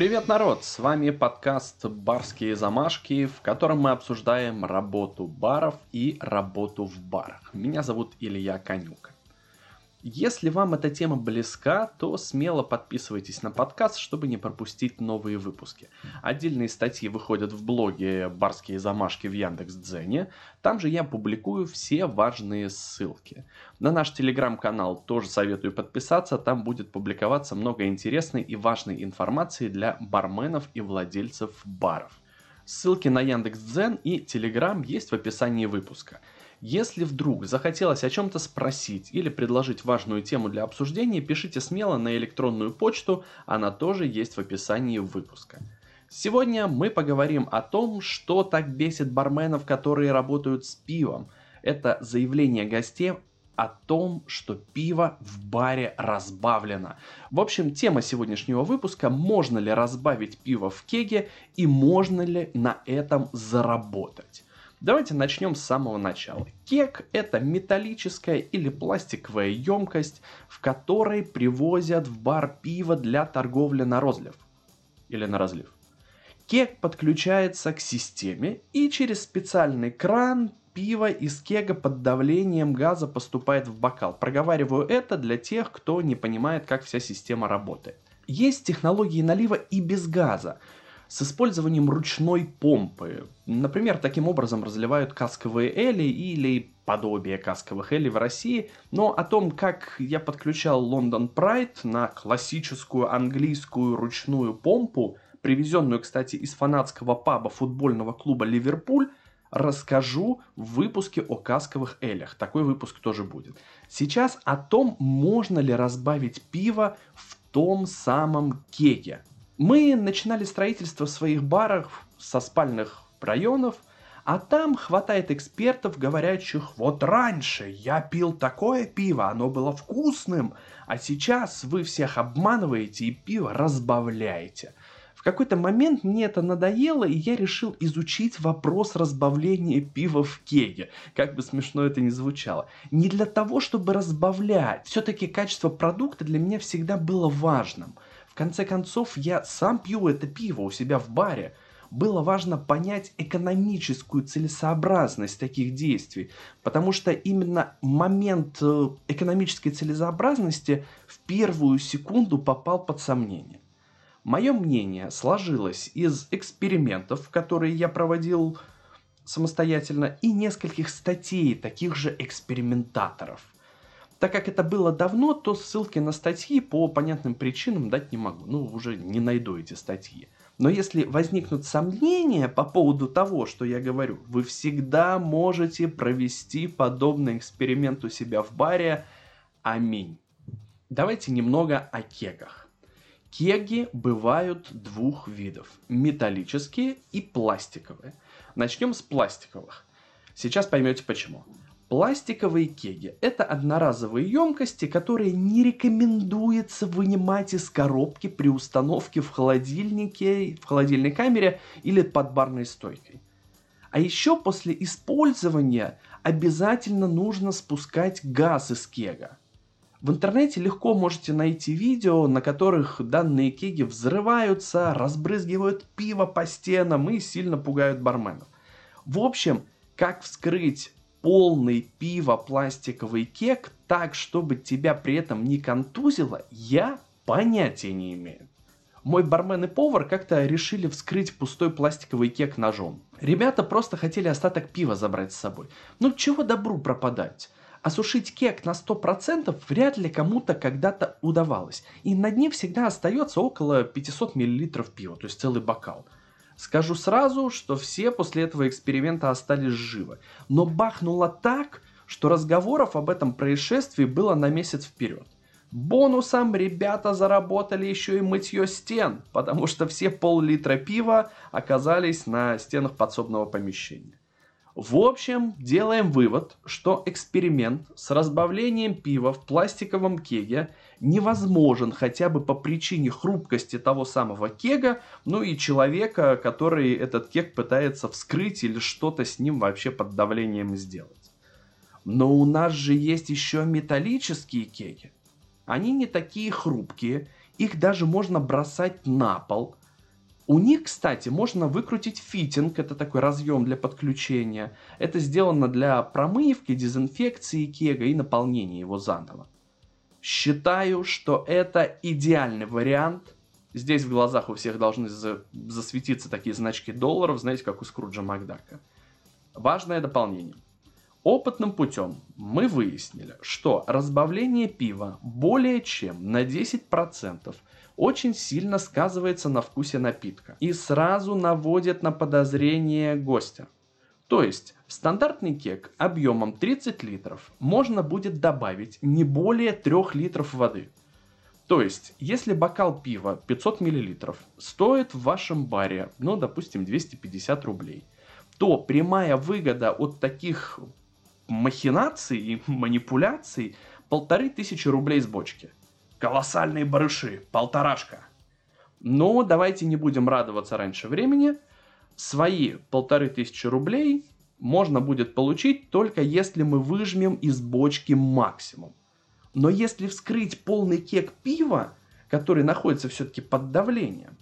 Привет, народ! С вами подкаст «Барские замашки», в котором мы обсуждаем работу баров и работу в барах. Меня зовут Илья Конюка. Если вам эта тема близка, то смело подписывайтесь на подкаст, чтобы не пропустить новые выпуски. Отдельные статьи выходят в блоге «Барские замашки» в Яндекс.Дзене. Там же я публикую все важные ссылки. На наш телеграм-канал тоже советую подписаться, там будет публиковаться много интересной и важной информации для барменов и владельцев баров. Ссылки на Яндекс.Дзен и Телеграм есть в описании выпуска – если вдруг захотелось о чем-то спросить или предложить важную тему для обсуждения, пишите смело на электронную почту, она тоже есть в описании выпуска. Сегодня мы поговорим о том, что так бесит барменов, которые работают с пивом. Это заявление гостей о том, что пиво в баре разбавлено. В общем, тема сегодняшнего выпуска – можно ли разбавить пиво в кеге и можно ли на этом заработать. Давайте начнем с самого начала. Кек – это металлическая или пластиковая емкость, в которой привозят в бар пиво для торговли на розлив или на разлив. Кек подключается к системе и через специальный кран пиво из кега под давлением газа поступает в бокал. Проговариваю это для тех, кто не понимает, как вся система работает. Есть технологии налива и без газа с использованием ручной помпы. Например, таким образом разливают касковые эли или подобие касковых эли в России. Но о том, как я подключал London Pride на классическую английскую ручную помпу, привезенную, кстати, из фанатского паба футбольного клуба Ливерпуль, расскажу в выпуске о касковых элях. Такой выпуск тоже будет. Сейчас о том, можно ли разбавить пиво в том самом кеге. Мы начинали строительство своих баров со спальных районов, а там хватает экспертов, говорящих, вот раньше я пил такое пиво, оно было вкусным, а сейчас вы всех обманываете и пиво разбавляете. В какой-то момент мне это надоело, и я решил изучить вопрос разбавления пива в кеге. Как бы смешно это ни звучало. Не для того, чтобы разбавлять. Все-таки качество продукта для меня всегда было важным – конце концов, я сам пью это пиво у себя в баре. Было важно понять экономическую целесообразность таких действий, потому что именно момент э, экономической целесообразности в первую секунду попал под сомнение. Мое мнение сложилось из экспериментов, которые я проводил самостоятельно, и нескольких статей таких же экспериментаторов – так как это было давно, то ссылки на статьи по понятным причинам дать не могу. Ну, уже не найду эти статьи. Но если возникнут сомнения по поводу того, что я говорю, вы всегда можете провести подобный эксперимент у себя в баре. Аминь. Давайте немного о кегах. Кеги бывают двух видов. Металлические и пластиковые. Начнем с пластиковых. Сейчас поймете почему. Пластиковые кеги – это одноразовые емкости, которые не рекомендуется вынимать из коробки при установке в холодильнике, в холодильной камере или под барной стойкой. А еще после использования обязательно нужно спускать газ из кега. В интернете легко можете найти видео, на которых данные кеги взрываются, разбрызгивают пиво по стенам и сильно пугают барменов. В общем, как вскрыть полный пива пластиковый кек так, чтобы тебя при этом не контузило, я понятия не имею. Мой бармен и повар как-то решили вскрыть пустой пластиковый кек ножом. Ребята просто хотели остаток пива забрать с собой. Ну чего добру пропадать? Осушить кек на 100% вряд ли кому-то когда-то удавалось. И на дне всегда остается около 500 мл пива, то есть целый бокал. Скажу сразу, что все после этого эксперимента остались живы. Но бахнуло так, что разговоров об этом происшествии было на месяц вперед. Бонусом ребята заработали еще и мытье стен, потому что все пол-литра пива оказались на стенах подсобного помещения. В общем, делаем вывод, что эксперимент с разбавлением пива в пластиковом кеге невозможен хотя бы по причине хрупкости того самого кега, ну и человека, который этот кег пытается вскрыть или что-то с ним вообще под давлением сделать. Но у нас же есть еще металлические кеги. Они не такие хрупкие, их даже можно бросать на пол – У них, кстати, можно выкрутить фитинг, это такой разъем для подключения. Это сделано для промывки, дезинфекции кега и наполнения его заново. Считаю, что это идеальный вариант. Здесь в глазах у всех должны засветиться такие значки долларов, знаете, как у Скруджа Макдака. Важное дополнение. Опытным путем мы выяснили, что разбавление пива более чем на 10% очень сильно сказывается на вкусе напитка и сразу наводит на подозрение гостя. То есть в стандартный кек объемом 30 литров можно будет добавить не более 3 литров воды. То есть, если бокал пива 500 мл стоит в вашем баре, ну, допустим, 250 рублей, то прямая выгода от таких махинаций и манипуляций полторы тысячи рублей с бочки. Колоссальные барыши, полторашка. Но давайте не будем радоваться раньше времени. Свои полторы тысячи рублей можно будет получить только если мы выжмем из бочки максимум. Но если вскрыть полный кек пива, который находится все-таки под давлением,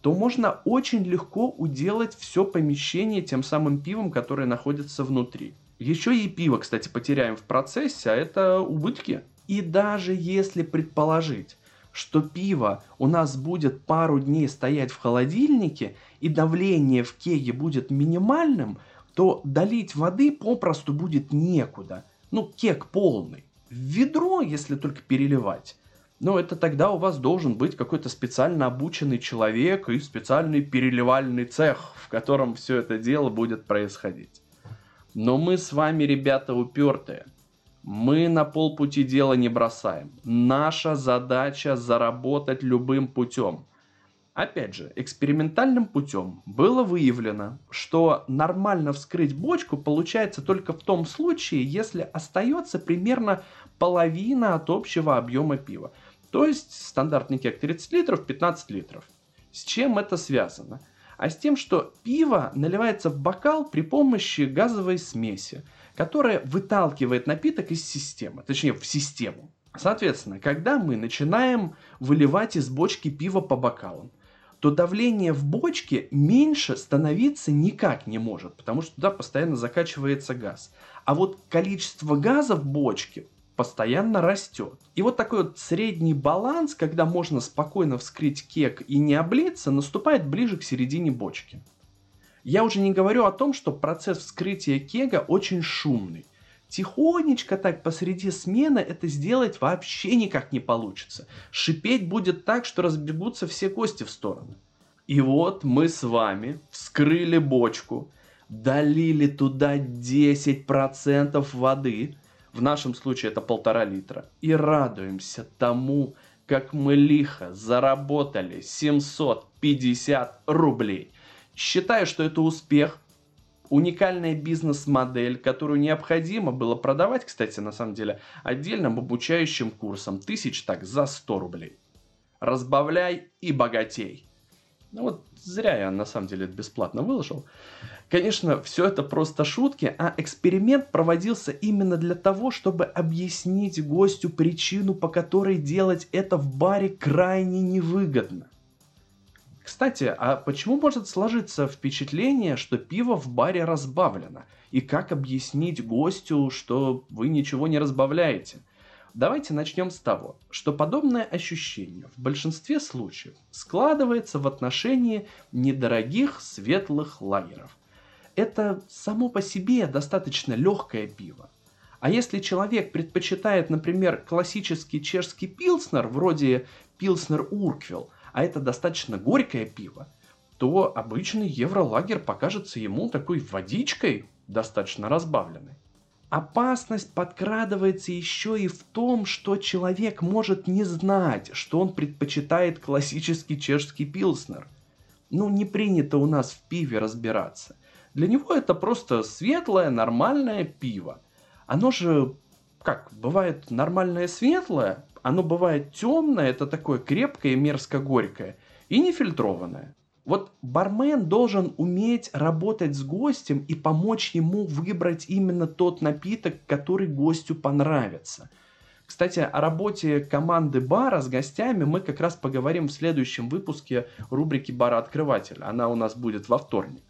то можно очень легко уделать все помещение тем самым пивом, которое находится внутри. Еще и пиво, кстати, потеряем в процессе, а это убытки. И даже если предположить, что пиво у нас будет пару дней стоять в холодильнике и давление в кеге будет минимальным, то долить воды попросту будет некуда. Ну, кек полный. В ведро, если только переливать. Но это тогда у вас должен быть какой-то специально обученный человек и специальный переливальный цех, в котором все это дело будет происходить. Но мы с вами, ребята, упертые. Мы на полпути дела не бросаем. Наша задача заработать любым путем. Опять же, экспериментальным путем было выявлено, что нормально вскрыть бочку получается только в том случае, если остается примерно половина от общего объема пива. То есть стандартный кек 30 литров, 15 литров. С чем это связано? а с тем, что пиво наливается в бокал при помощи газовой смеси, которая выталкивает напиток из системы, точнее в систему. Соответственно, когда мы начинаем выливать из бочки пиво по бокалам, то давление в бочке меньше становиться никак не может, потому что туда постоянно закачивается газ. А вот количество газа в бочке постоянно растет. И вот такой вот средний баланс, когда можно спокойно вскрыть кек и не облиться, наступает ближе к середине бочки. Я уже не говорю о том, что процесс вскрытия кега очень шумный. Тихонечко так посреди смены это сделать вообще никак не получится. Шипеть будет так, что разбегутся все кости в стороны. И вот мы с вами вскрыли бочку, долили туда 10% воды – в нашем случае это полтора литра, и радуемся тому, как мы лихо заработали 750 рублей. Считаю, что это успех, уникальная бизнес-модель, которую необходимо было продавать, кстати, на самом деле, отдельным обучающим курсом, тысяч так за 100 рублей. Разбавляй и богатей. Ну вот зря я на самом деле это бесплатно выложил. Конечно, все это просто шутки, а эксперимент проводился именно для того, чтобы объяснить гостю причину, по которой делать это в баре крайне невыгодно. Кстати, а почему может сложиться впечатление, что пиво в баре разбавлено? И как объяснить гостю, что вы ничего не разбавляете? Давайте начнем с того, что подобное ощущение в большинстве случаев складывается в отношении недорогих светлых лагеров. Это само по себе достаточно легкое пиво. А если человек предпочитает, например, классический чешский пилснер, вроде пилснер Урквилл, а это достаточно горькое пиво, то обычный евролагер покажется ему такой водичкой, достаточно разбавленной. Опасность подкрадывается еще и в том, что человек может не знать, что он предпочитает классический чешский пилснер. Ну, не принято у нас в пиве разбираться. Для него это просто светлое, нормальное пиво. Оно же, как, бывает нормальное светлое, оно бывает темное, это такое крепкое, мерзко горькое, и нефильтрованное. Вот бармен должен уметь работать с гостем и помочь ему выбрать именно тот напиток, который гостю понравится. Кстати, о работе команды бара с гостями мы как раз поговорим в следующем выпуске рубрики «Бара Открыватель». Она у нас будет во вторник.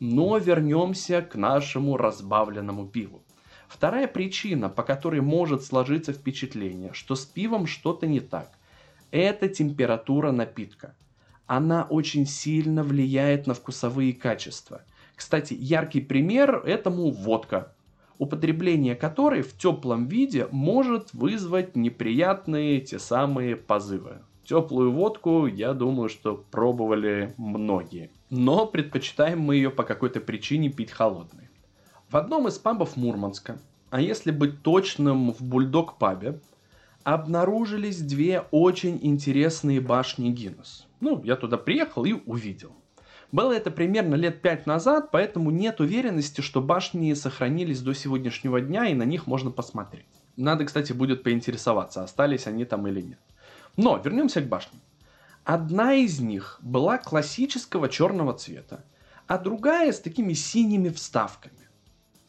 Но вернемся к нашему разбавленному пиву. Вторая причина, по которой может сложиться впечатление, что с пивом что-то не так, это температура напитка. Она очень сильно влияет на вкусовые качества. Кстати, яркий пример этому водка употребление которой в теплом виде может вызвать неприятные те самые позывы. Теплую водку, я думаю, что пробовали многие. Но предпочитаем мы ее по какой-то причине пить холодной. В одном из пабов Мурманска, а если быть точным, в Бульдог пабе, обнаружились две очень интересные башни Гиннес. Ну, я туда приехал и увидел. Было это примерно лет пять назад, поэтому нет уверенности, что башни сохранились до сегодняшнего дня и на них можно посмотреть. Надо, кстати, будет поинтересоваться, остались они там или нет. Но вернемся к башням. Одна из них была классического черного цвета, а другая с такими синими вставками.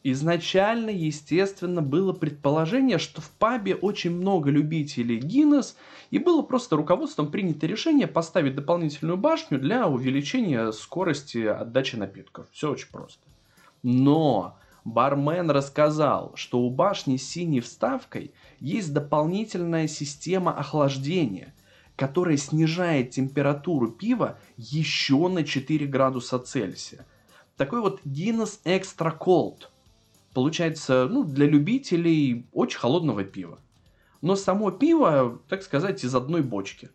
Изначально, естественно, было предположение, что в пабе очень много любителей Гиннес, и было просто руководством принято решение поставить дополнительную башню для увеличения скорости отдачи напитков. Все очень просто. Но бармен рассказал, что у башни с синей вставкой есть дополнительная система охлаждения, которая снижает температуру пива еще на 4 градуса Цельсия. Такой вот Guinness Extra Cold – получается, ну, для любителей очень холодного пива. Но само пиво, так сказать, из одной бочки.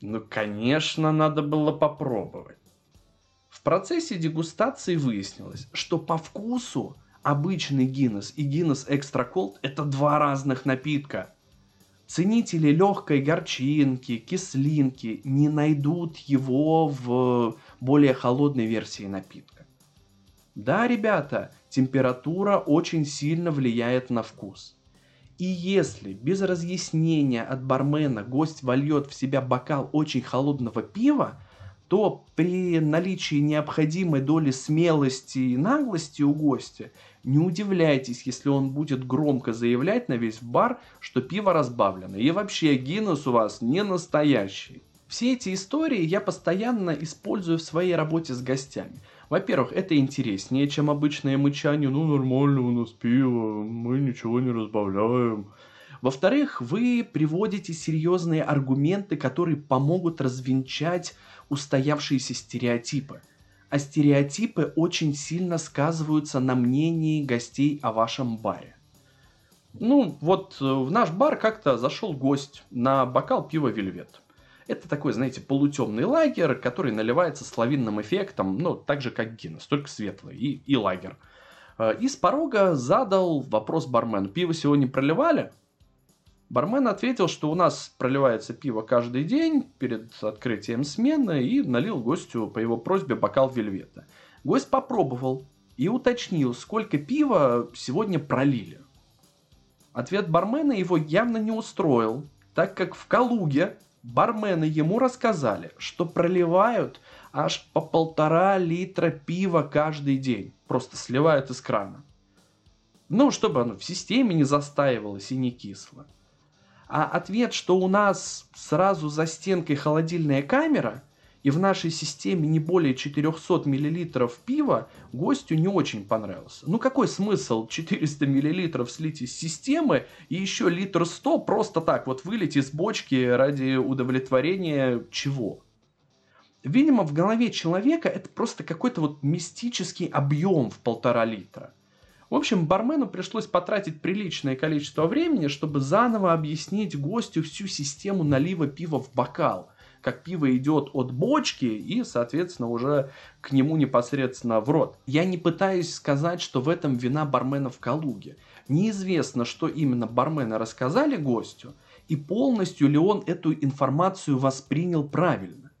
Ну, конечно, надо было попробовать. В процессе дегустации выяснилось, что по вкусу обычный Гиннес и Гиннес Экстра Колд это два разных напитка. Ценители легкой горчинки, кислинки не найдут его в более холодной версии напитка. Да, ребята, температура очень сильно влияет на вкус. И если без разъяснения от бармена гость вольет в себя бокал очень холодного пива, то при наличии необходимой доли смелости и наглости у гостя не удивляйтесь, если он будет громко заявлять на весь бар, что пиво разбавлено. И вообще Гиннес у вас не настоящий. Все эти истории я постоянно использую в своей работе с гостями. Во-первых, это интереснее, чем обычное мычание. Ну, нормально у нас пиво, мы ничего не разбавляем. Во-вторых, вы приводите серьезные аргументы, которые помогут развенчать устоявшиеся стереотипы. А стереотипы очень сильно сказываются на мнении гостей о вашем баре. Ну, вот э, в наш бар как-то зашел гость на бокал пива «Вельвет». Это такой, знаете, полутемный лагерь, который наливается славинным эффектом, ну, так же, как Гиннес, только светлый и, и лагерь. Э, и с порога задал вопрос бармену. Пиво сегодня проливали? Бармен ответил, что у нас проливается пиво каждый день перед открытием смены и налил гостю по его просьбе бокал вельвета. Гость попробовал и уточнил, сколько пива сегодня пролили. Ответ бармена его явно не устроил, так как в Калуге Бармены ему рассказали, что проливают аж по полтора литра пива каждый день. Просто сливают из крана. Ну, чтобы оно в системе не застаивалось и не кисло. А ответ, что у нас сразу за стенкой холодильная камера, и в нашей системе не более 400 мл пива, гостю не очень понравился. Ну какой смысл 400 мл слить из системы и еще литр 100 просто так вот вылить из бочки ради удовлетворения чего? Видимо, в голове человека это просто какой-то вот мистический объем в полтора литра. В общем, бармену пришлось потратить приличное количество времени, чтобы заново объяснить гостю всю систему налива пива в бокал – как пиво идет от бочки и, соответственно, уже к нему непосредственно в рот. Я не пытаюсь сказать, что в этом вина бармена в Калуге. Неизвестно, что именно бармены рассказали гостю, и полностью ли он эту информацию воспринял правильно.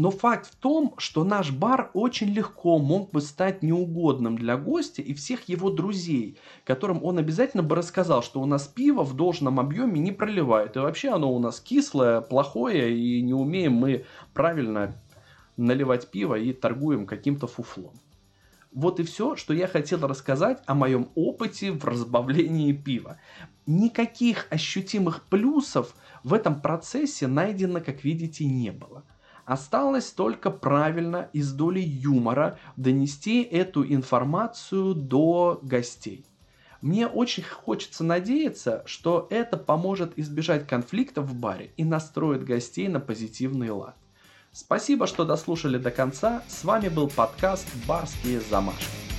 Но факт в том, что наш бар очень легко мог бы стать неугодным для гостя и всех его друзей, которым он обязательно бы рассказал, что у нас пиво в должном объеме не проливают. И вообще оно у нас кислое, плохое, и не умеем мы правильно наливать пиво и торгуем каким-то фуфлом. Вот и все, что я хотел рассказать о моем опыте в разбавлении пива. Никаких ощутимых плюсов в этом процессе найдено, как видите, не было. Осталось только правильно и с долей юмора донести эту информацию до гостей. Мне очень хочется надеяться, что это поможет избежать конфликтов в баре и настроит гостей на позитивный лад. Спасибо, что дослушали до конца. С вами был подкаст «Барские замашки».